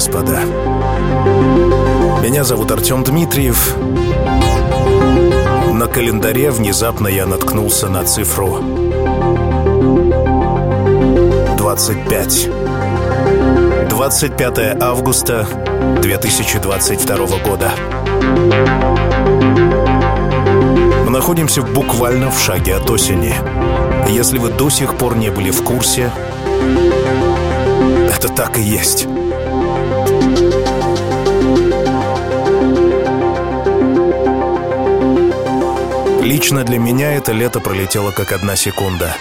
господа. Меня зовут Артем Дмитриев. На календаре внезапно я наткнулся на цифру 25. 25 августа 2022 года. Мы находимся буквально в шаге от осени. Если вы до сих пор не были в курсе, это так и есть. Лично для меня это лето пролетело как одна секунда.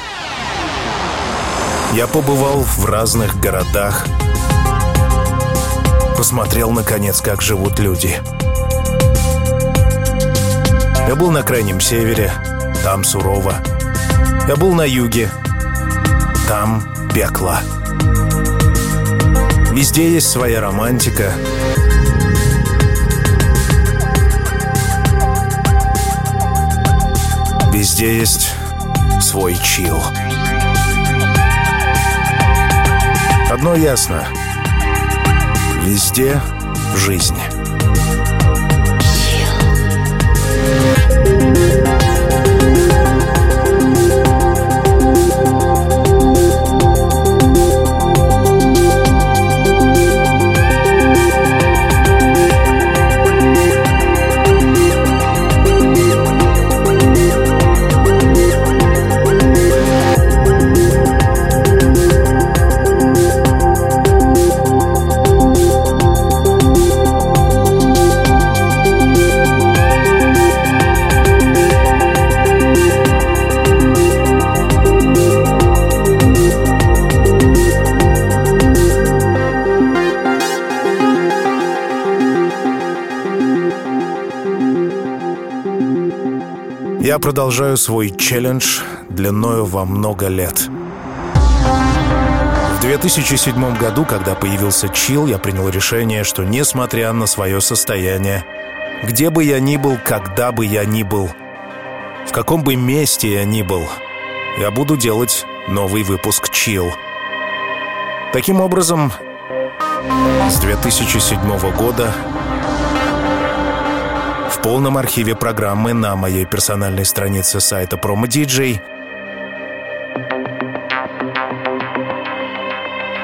Я побывал в разных городах, посмотрел, наконец, как живут люди. Я был на крайнем севере, там сурово. Я был на юге, там пекло. Везде есть своя романтика. Везде есть свой чил. Одно ясно. Везде жизнь. Я продолжаю свой челлендж длиною во много лет. В 2007 году, когда появился чил, я принял решение, что несмотря на свое состояние, где бы я ни был, когда бы я ни был, в каком бы месте я ни был, я буду делать новый выпуск чил. Таким образом, с 2007 года в полном архиве программы на моей персональной странице сайта PromoDJ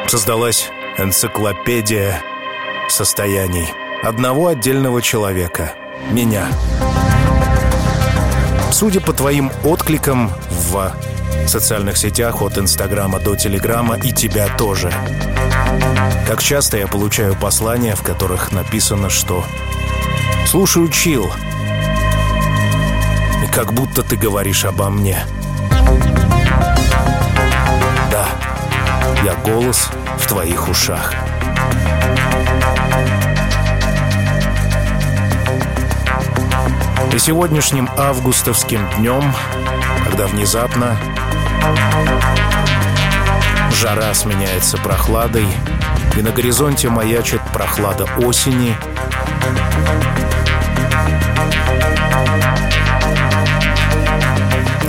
создалась энциклопедия состояний одного отдельного человека — меня. Судя по твоим откликам в социальных сетях от Инстаграма до Телеграма и тебя тоже. Как часто я получаю послания, в которых написано, что Слушаю чил. Как будто ты говоришь обо мне. Да, я голос в твоих ушах. И сегодняшним августовским днем, когда внезапно жара сменяется прохладой, и на горизонте маячит прохлада осени,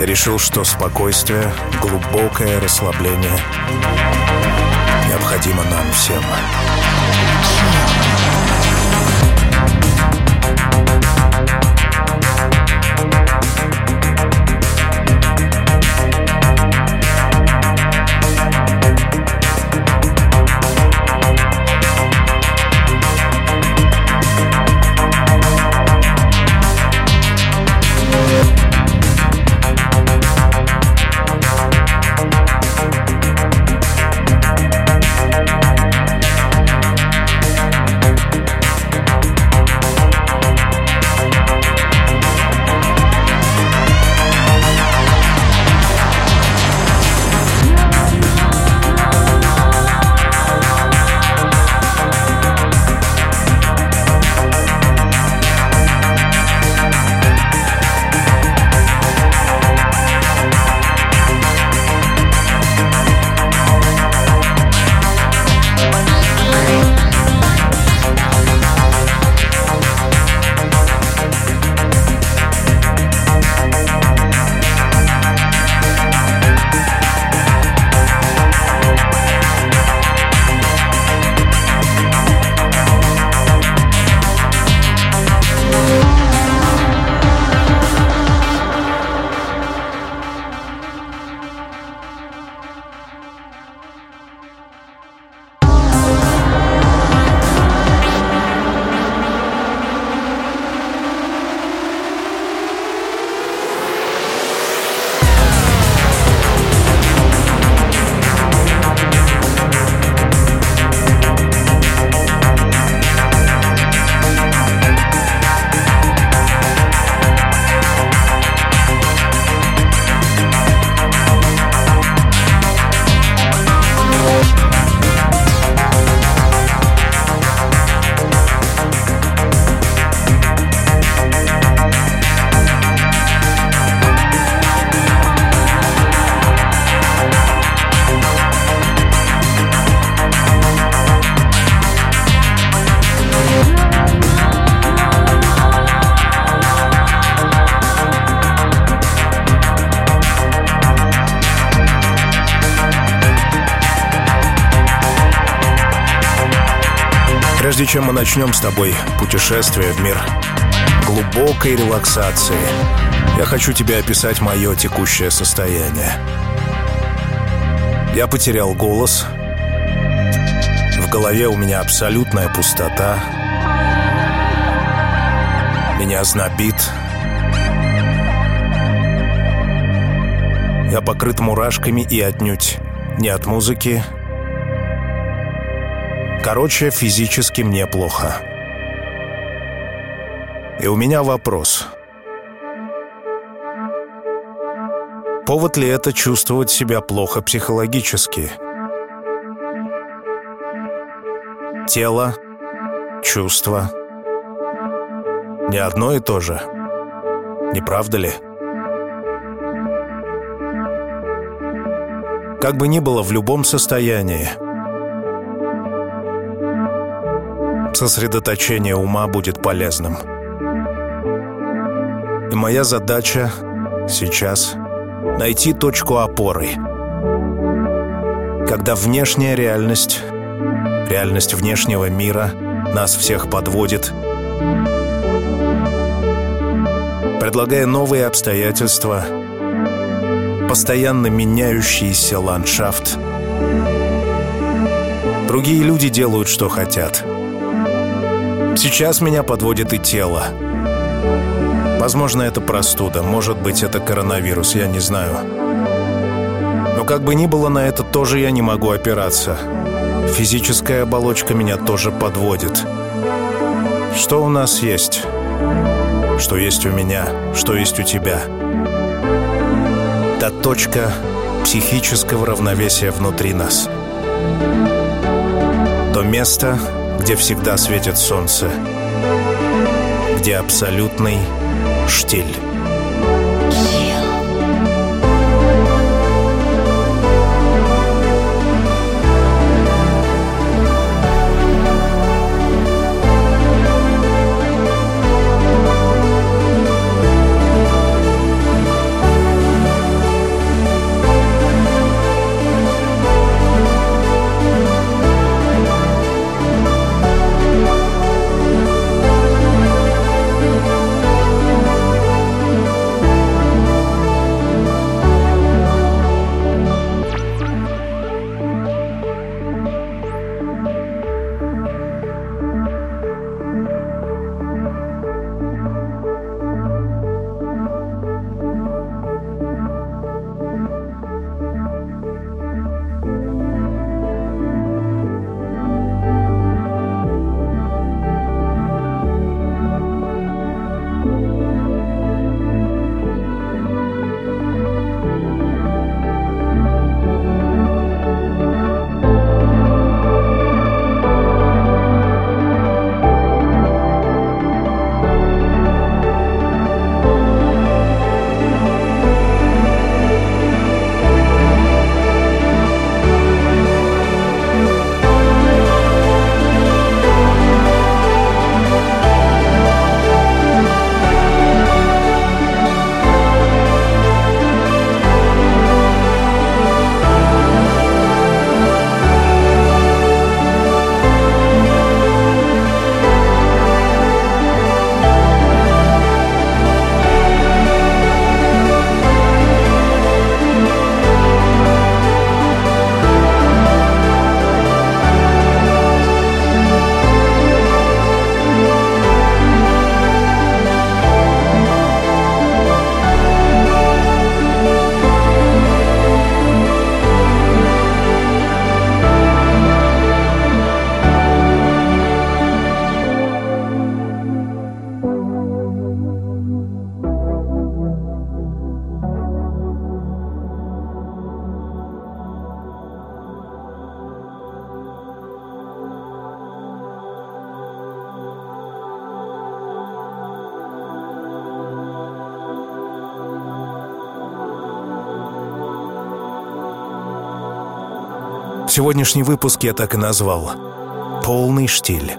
решил, что спокойствие, глубокое расслабление необходимо нам всем. Чем мы начнем с тобой путешествие в мир глубокой релаксации, я хочу тебе описать мое текущее состояние. Я потерял голос. В голове у меня абсолютная пустота. Меня знобит. Я покрыт мурашками и отнюдь не от музыки. Короче, физически мне плохо. И у меня вопрос. Повод ли это чувствовать себя плохо психологически? Тело, чувства. Не одно и то же. Не правда ли? Как бы ни было, в любом состоянии. Сосредоточение ума будет полезным. И моя задача сейчас — найти точку опоры. Когда внешняя реальность, реальность внешнего мира нас всех подводит, предлагая новые обстоятельства — постоянно меняющийся ландшафт. Другие люди делают, что хотят. Сейчас меня подводит и тело. Возможно, это простуда, может быть, это коронавирус, я не знаю. Но как бы ни было, на это тоже я не могу опираться. Физическая оболочка меня тоже подводит. Что у нас есть? Что есть у меня? Что есть у тебя? та точка психического равновесия внутри нас. То место, где всегда светит солнце, где абсолютный штиль. Сегодняшний выпуск я так и назвал «Полный штиль».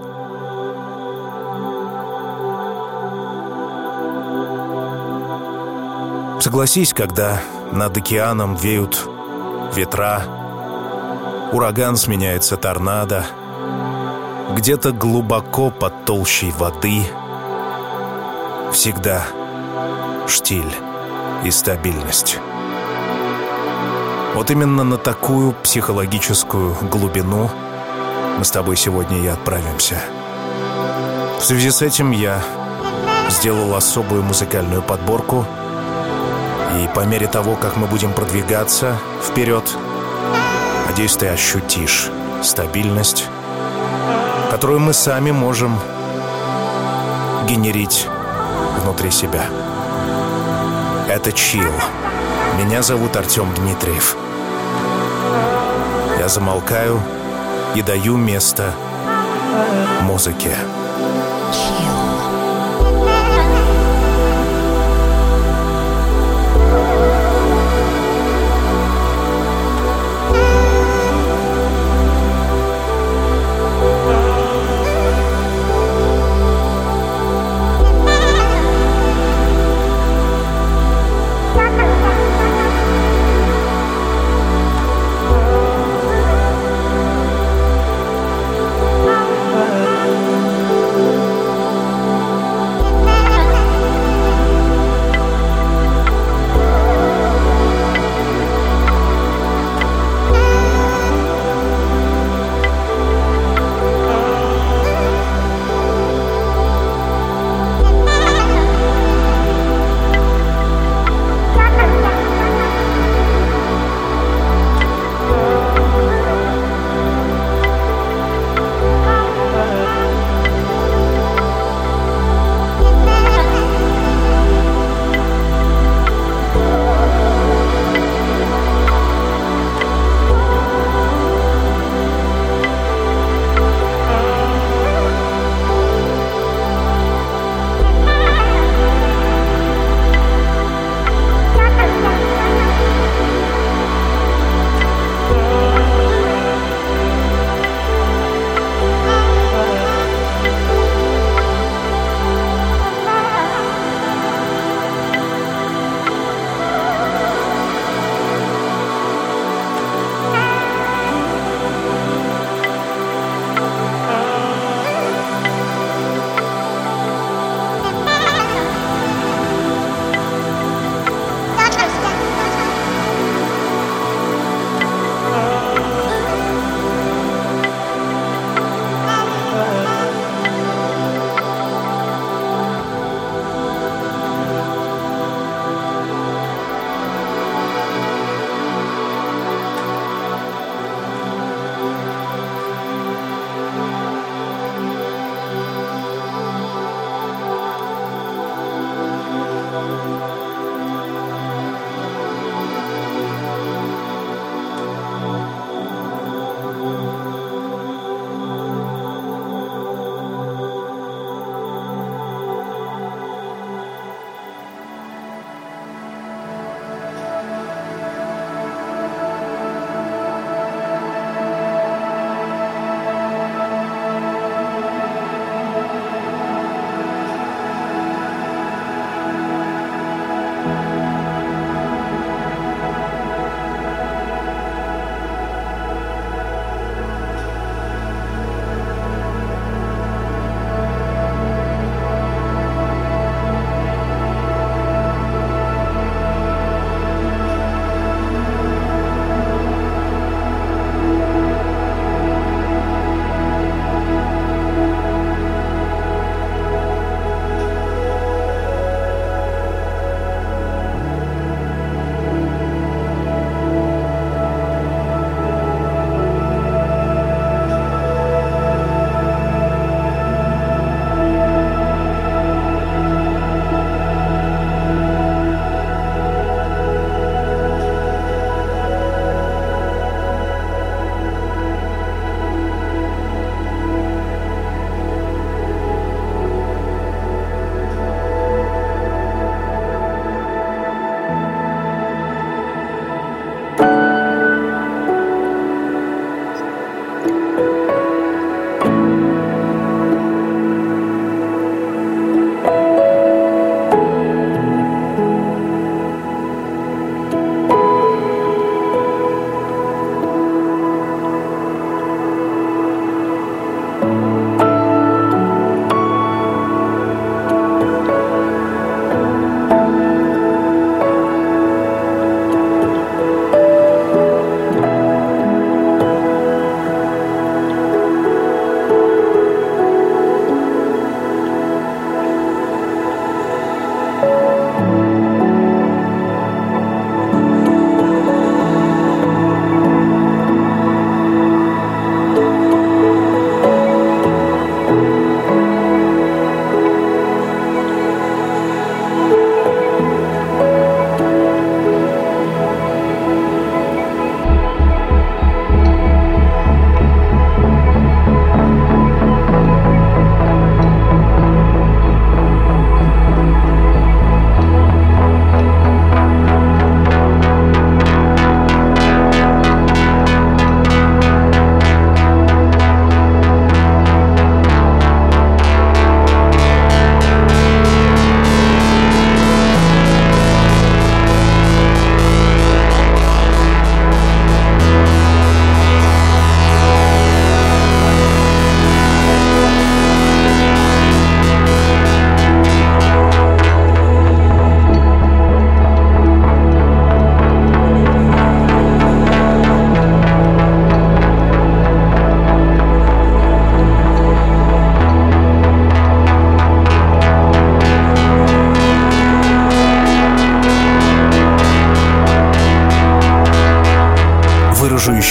Согласись, когда над океаном веют ветра, ураган сменяется торнадо, где-то глубоко под толщей воды всегда штиль и стабильность. Вот именно на такую психологическую глубину мы с тобой сегодня и отправимся. В связи с этим я сделал особую музыкальную подборку, и по мере того, как мы будем продвигаться вперед, надеюсь, ты ощутишь стабильность, которую мы сами можем генерить внутри себя. Это чил. Меня зовут Артем Дмитриев. Замолкаю и даю место музыке. выражу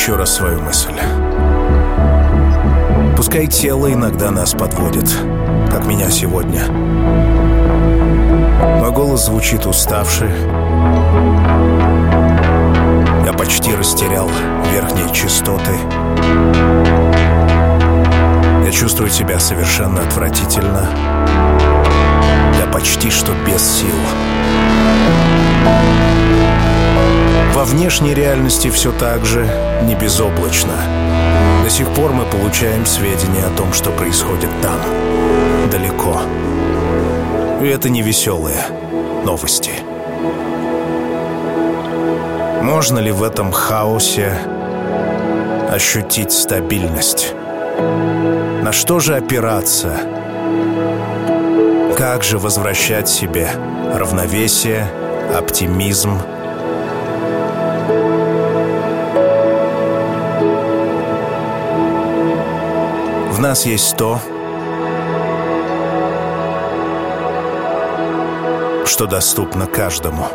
еще раз свою мысль. Пускай тело иногда нас подводит, как меня сегодня. Мой голос звучит уставший. Я почти растерял верхние частоты. Я чувствую себя совершенно отвратительно. Я почти что без сил. Во внешней реальности все так же не безоблачно. До сих пор мы получаем сведения о том, что происходит там, далеко. И это не веселые новости. Можно ли в этом хаосе ощутить стабильность? На что же опираться? Как же возвращать себе равновесие, оптимизм, В нас есть то, что доступно каждому.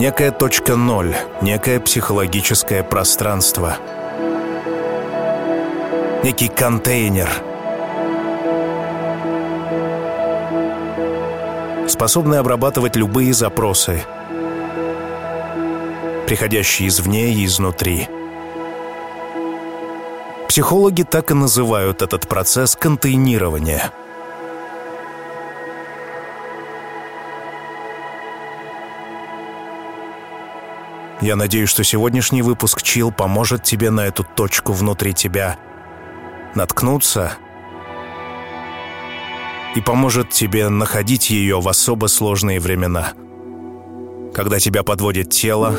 Некая точка ноль, некое психологическое пространство, некий контейнер, способный обрабатывать любые запросы, приходящие извне и изнутри – Психологи так и называют этот процесс контейнирования. Я надеюсь, что сегодняшний выпуск Чил поможет тебе на эту точку внутри тебя наткнуться и поможет тебе находить ее в особо сложные времена. Когда тебя подводит тело,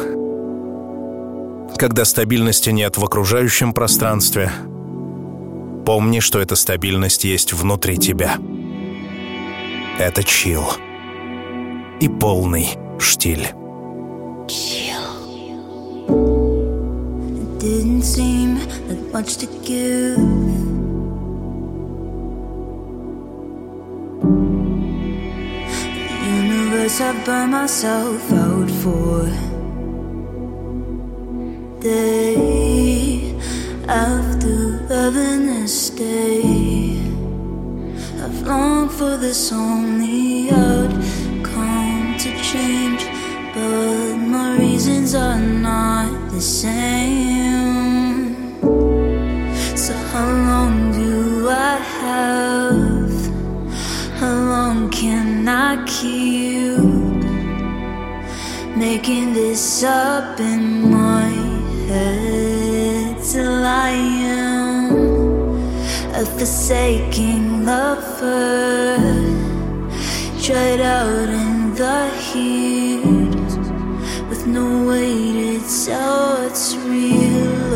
когда стабильности нет в окружающем пространстве, помни, что эта стабильность есть внутри тебя. Это чил. И полный штиль. didn't seem like much to give. The universe I burn myself out for. Day after this day. I've longed for this only outcome to change, but my reasons are not the same. So, how long do I have? How long can I keep making this up in my it's a lion, a forsaking lover, dried out in the heat, with no weight, it's how it's real.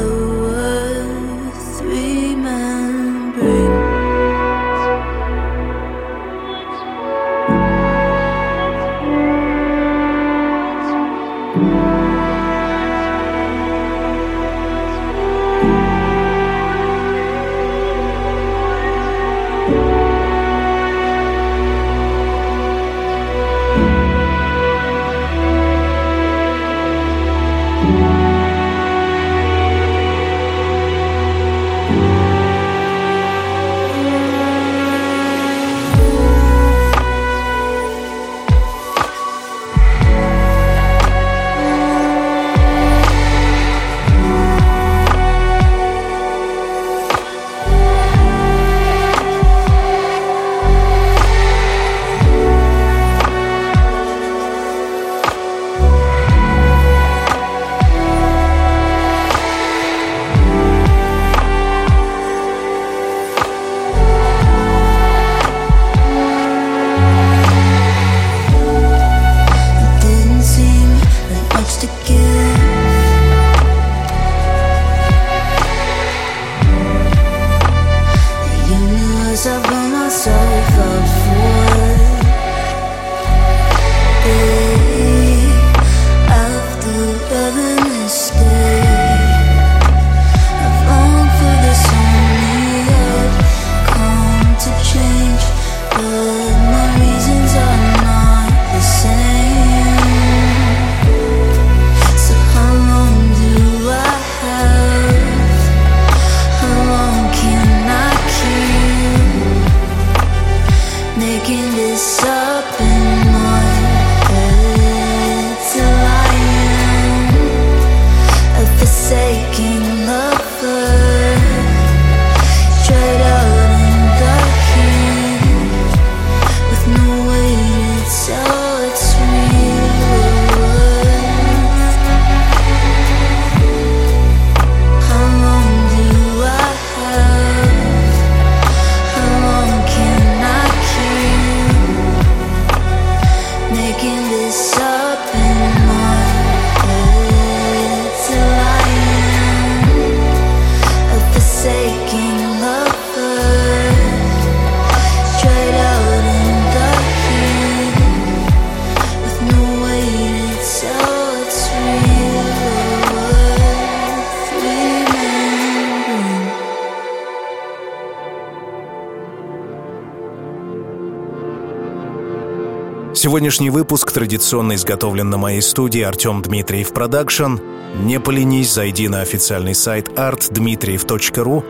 Сегодняшний выпуск традиционно изготовлен на моей студии Артем Дмитриев Production. Не поленись, зайди на официальный сайт artdmitriev.ru.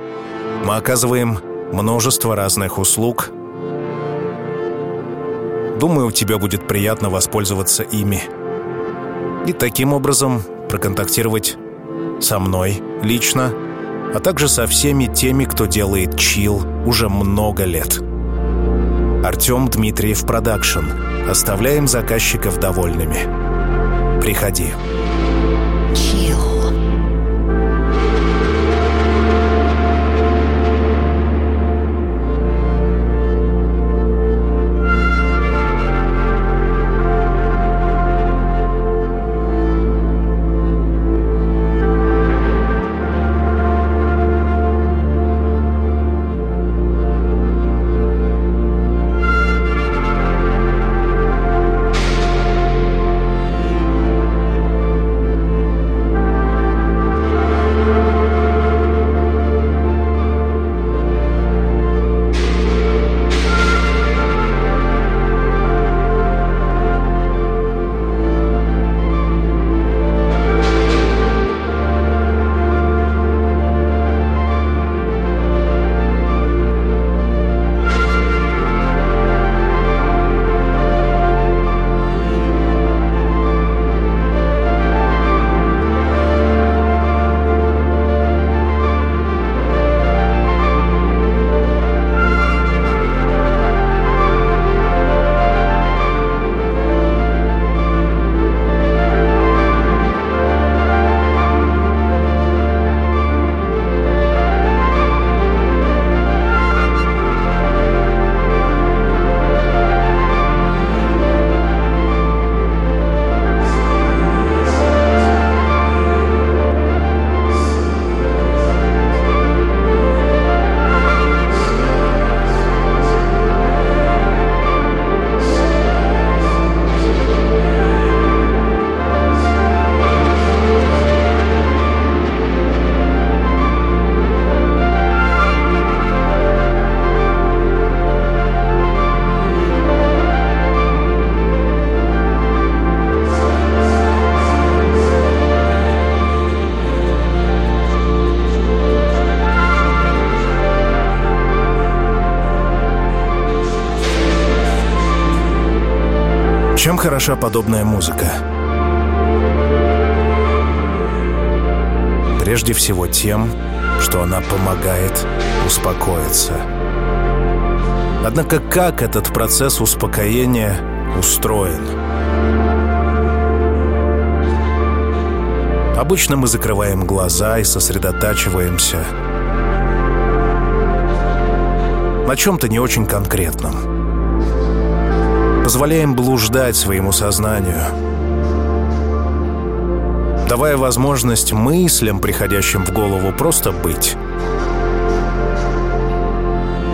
Мы оказываем множество разных услуг. Думаю, тебе будет приятно воспользоваться ими. И таким образом проконтактировать со мной лично, а также со всеми теми, кто делает Chill уже много лет. Артем Дмитриев Production. Оставляем заказчиков довольными. Приходи. Хороша подобная музыка? Прежде всего тем, что она помогает успокоиться. Однако как этот процесс успокоения устроен? Обычно мы закрываем глаза и сосредотачиваемся на чем-то не очень конкретном позволяем блуждать своему сознанию, давая возможность мыслям, приходящим в голову, просто быть.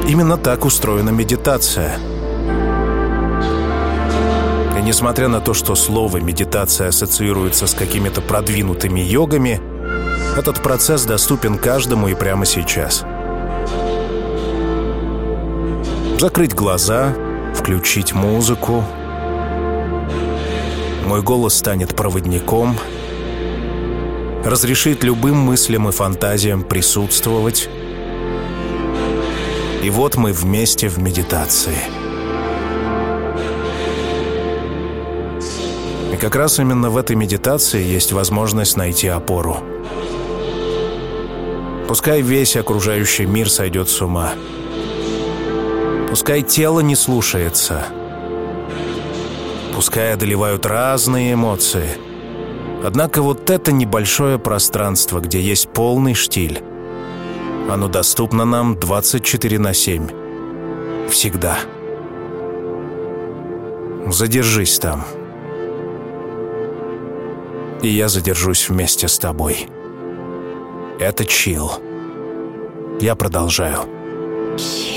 Именно так устроена медитация. И несмотря на то, что слово «медитация» ассоциируется с какими-то продвинутыми йогами, этот процесс доступен каждому и прямо сейчас. Закрыть глаза — включить музыку. Мой голос станет проводником, разрешит любым мыслям и фантазиям присутствовать. И вот мы вместе в медитации. И как раз именно в этой медитации есть возможность найти опору. Пускай весь окружающий мир сойдет с ума — Пускай тело не слушается. Пускай одолевают разные эмоции. Однако вот это небольшое пространство, где есть полный штиль, оно доступно нам 24 на 7. Всегда. Задержись там. И я задержусь вместе с тобой. Это чил. Я продолжаю. Чил.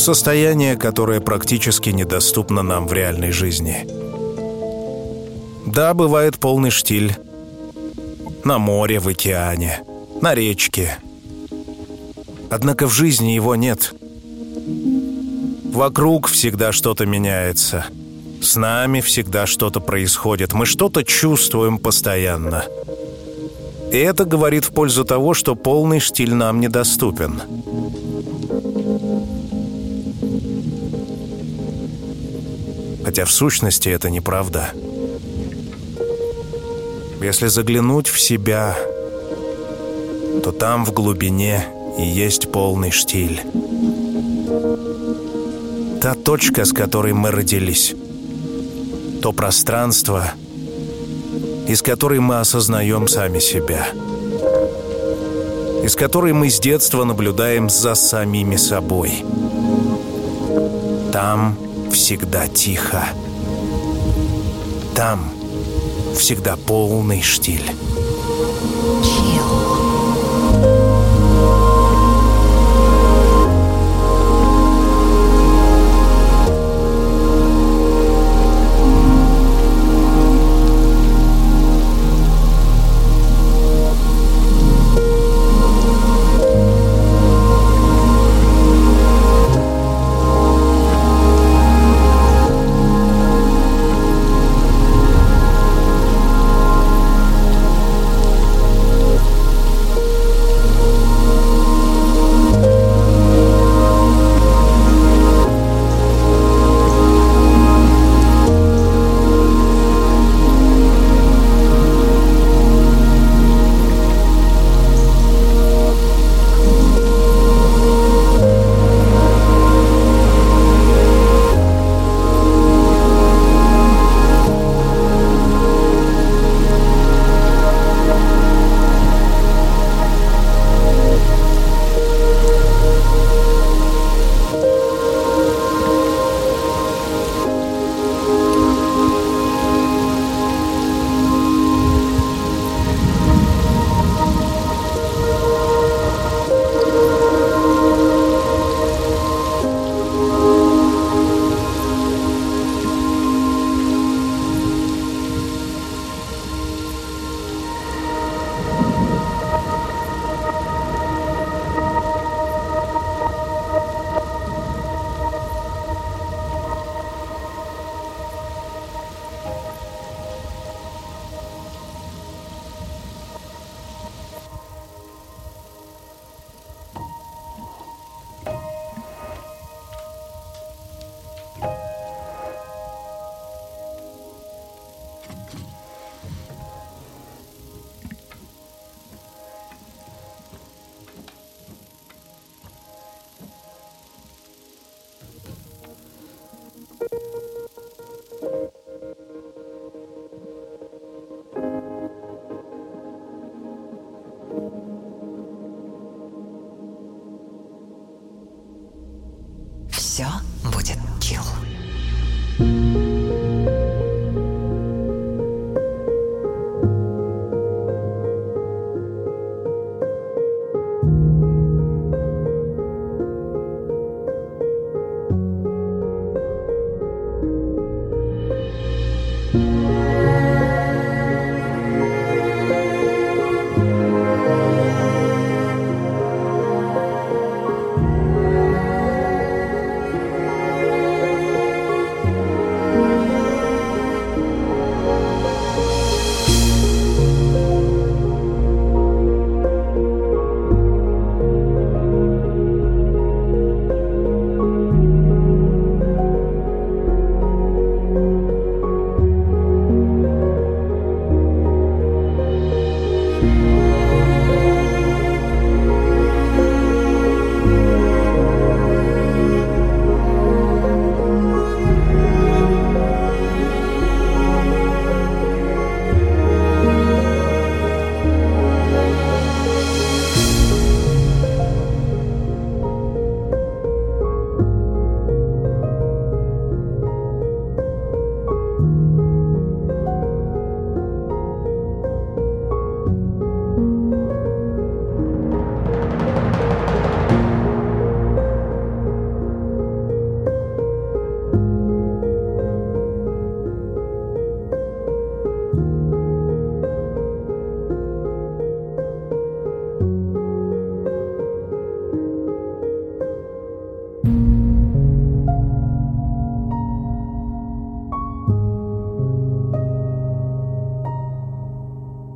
Состояние, которое практически недоступно нам в реальной жизни. Да, бывает полный штиль. На море, в океане, на речке. Однако в жизни его нет. Вокруг всегда что-то меняется – с нами всегда что-то происходит, мы что-то чувствуем постоянно. И это говорит в пользу того, что полный штиль нам недоступен. Хотя в сущности это неправда. Если заглянуть в себя, то там в глубине и есть полный штиль. Та точка, с которой мы родились то пространство, из которой мы осознаем сами себя, из которой мы с детства наблюдаем за самими собой. Там всегда тихо. Там всегда полный штиль.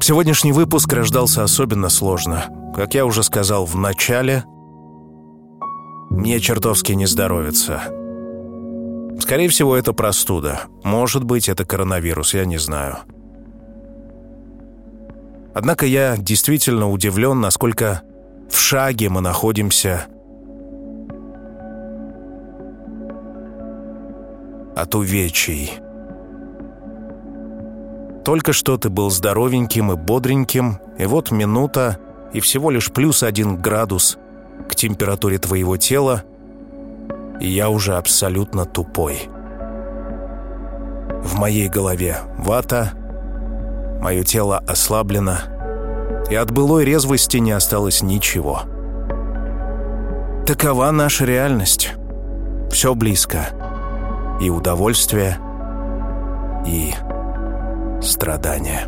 Сегодняшний выпуск рождался особенно сложно. Как я уже сказал в начале, мне чертовски не здоровится. Скорее всего, это простуда. Может быть, это коронавирус, я не знаю. Однако я действительно удивлен, насколько в шаге мы находимся от увечий. Только что ты был здоровеньким и бодреньким, и вот минута, и всего лишь плюс один градус к температуре твоего тела, и я уже абсолютно тупой. В моей голове вата, мое тело ослаблено, и от былой резвости не осталось ничего. Такова наша реальность. Все близко. И удовольствие, и страдания.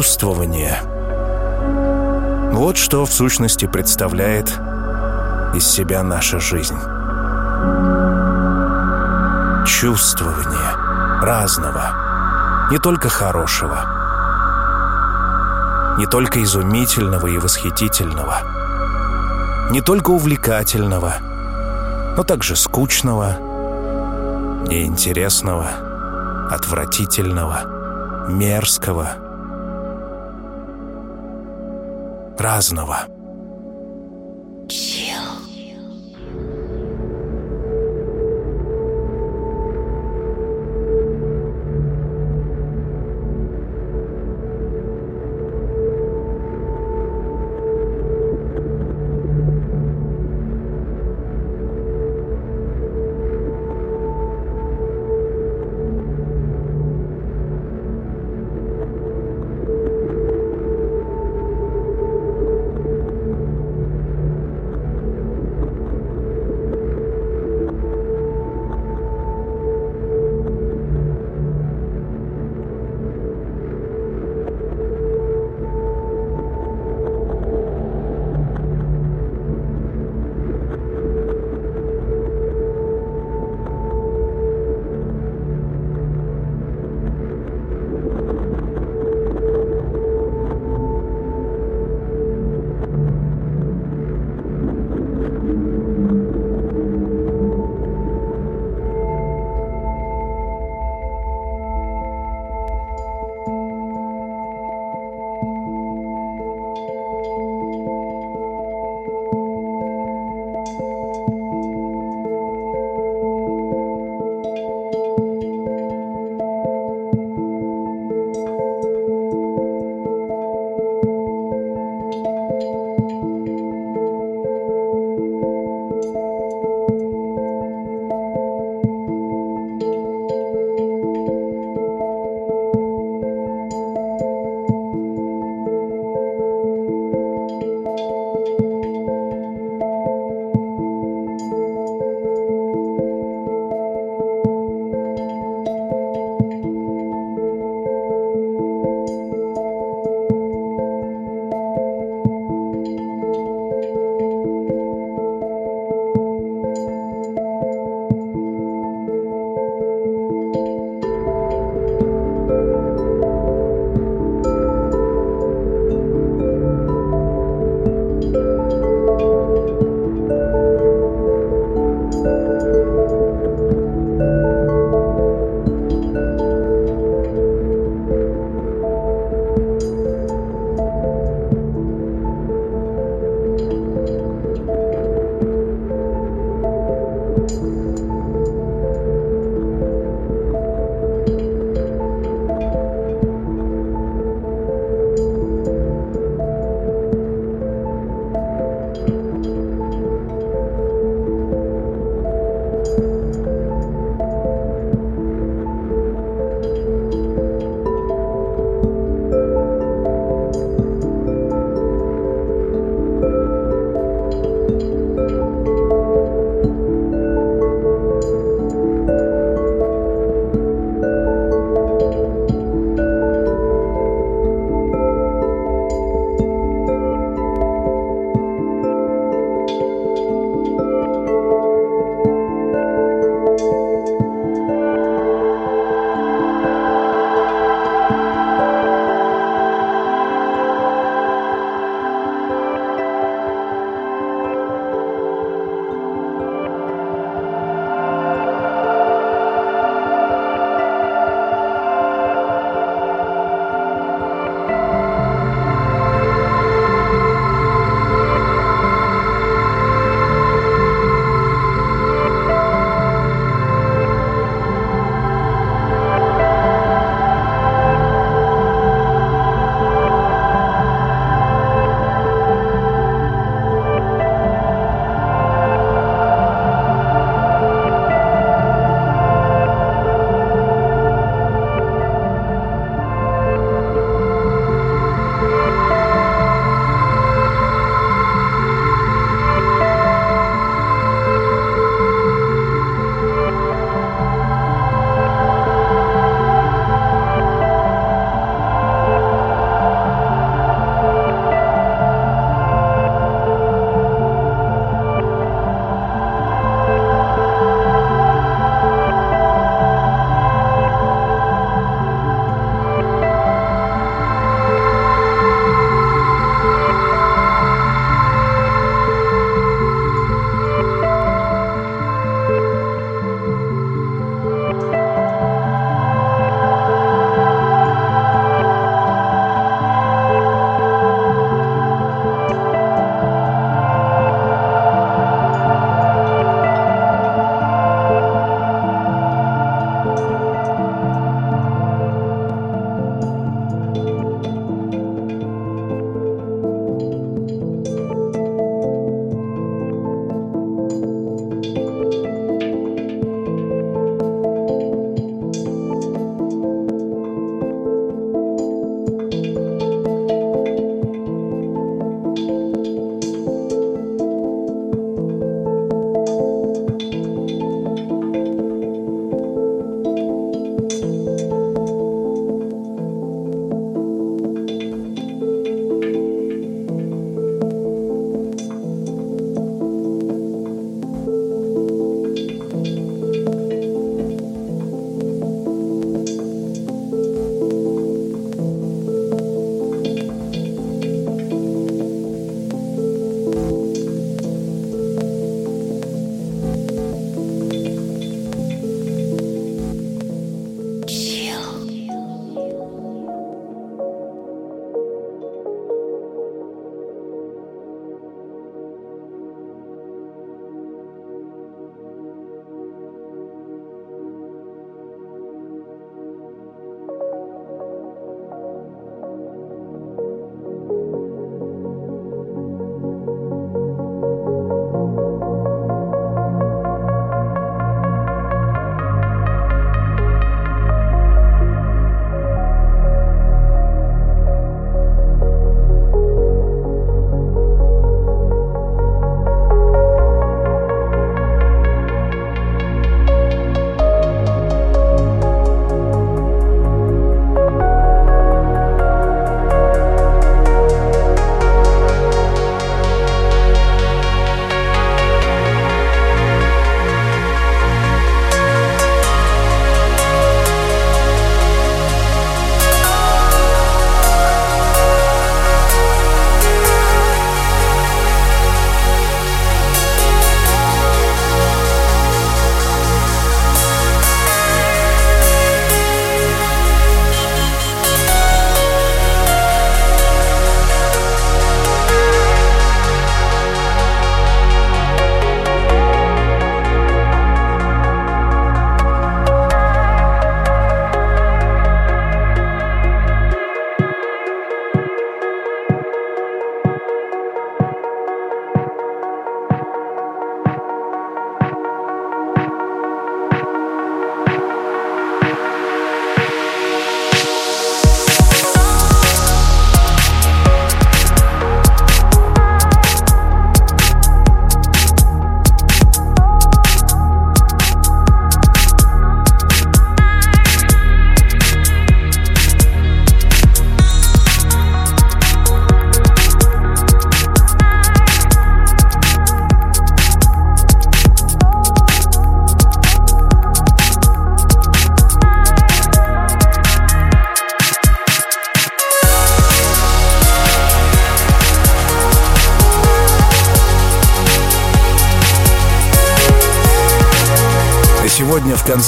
Чувствование. Вот что в сущности представляет из себя наша жизнь. Чувствование разного, не только хорошего, не только изумительного и восхитительного, не только увлекательного, но также скучного, неинтересного, отвратительного, мерзкого, разного.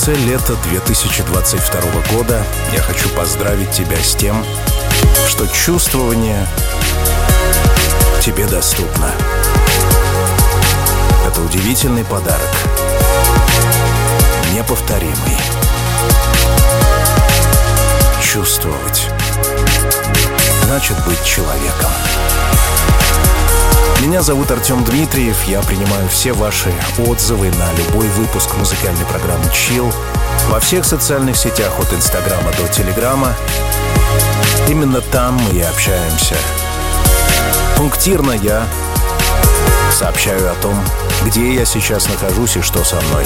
Конце лета 2022 года, я хочу поздравить тебя с тем, что чувствование тебе доступно. Это удивительный подарок. Неповторимый. Чувствовать. Значит быть человеком. Меня зовут Артем Дмитриев. Я принимаю все ваши отзывы на любой выпуск музыкальной программы Chill во всех социальных сетях от Инстаграма до Телеграма. Именно там мы и общаемся. Пунктирно я сообщаю о том, где я сейчас нахожусь и что со мной.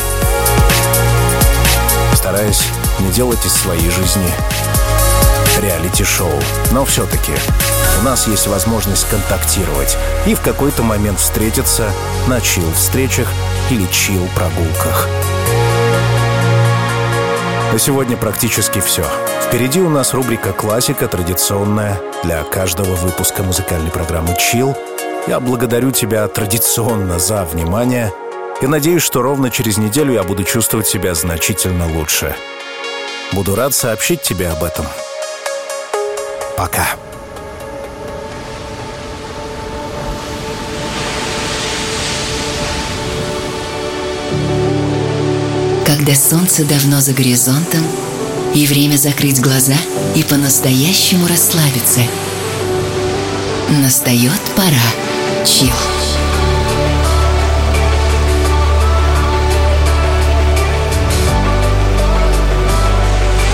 Стараюсь не делать из своей жизни реалити-шоу. Но все-таки у нас есть возможность контактировать и в какой-то момент встретиться на чил-встречах или чил-прогулках. На сегодня практически все. Впереди у нас рубрика «Классика», традиционная для каждого выпуска музыкальной программы «Чил». Я благодарю тебя традиционно за внимание и надеюсь, что ровно через неделю я буду чувствовать себя значительно лучше. Буду рад сообщить тебе об этом. Пока. Когда солнце давно за горизонтом, и время закрыть глаза и по-настоящему расслабиться. Настает пора. Чил.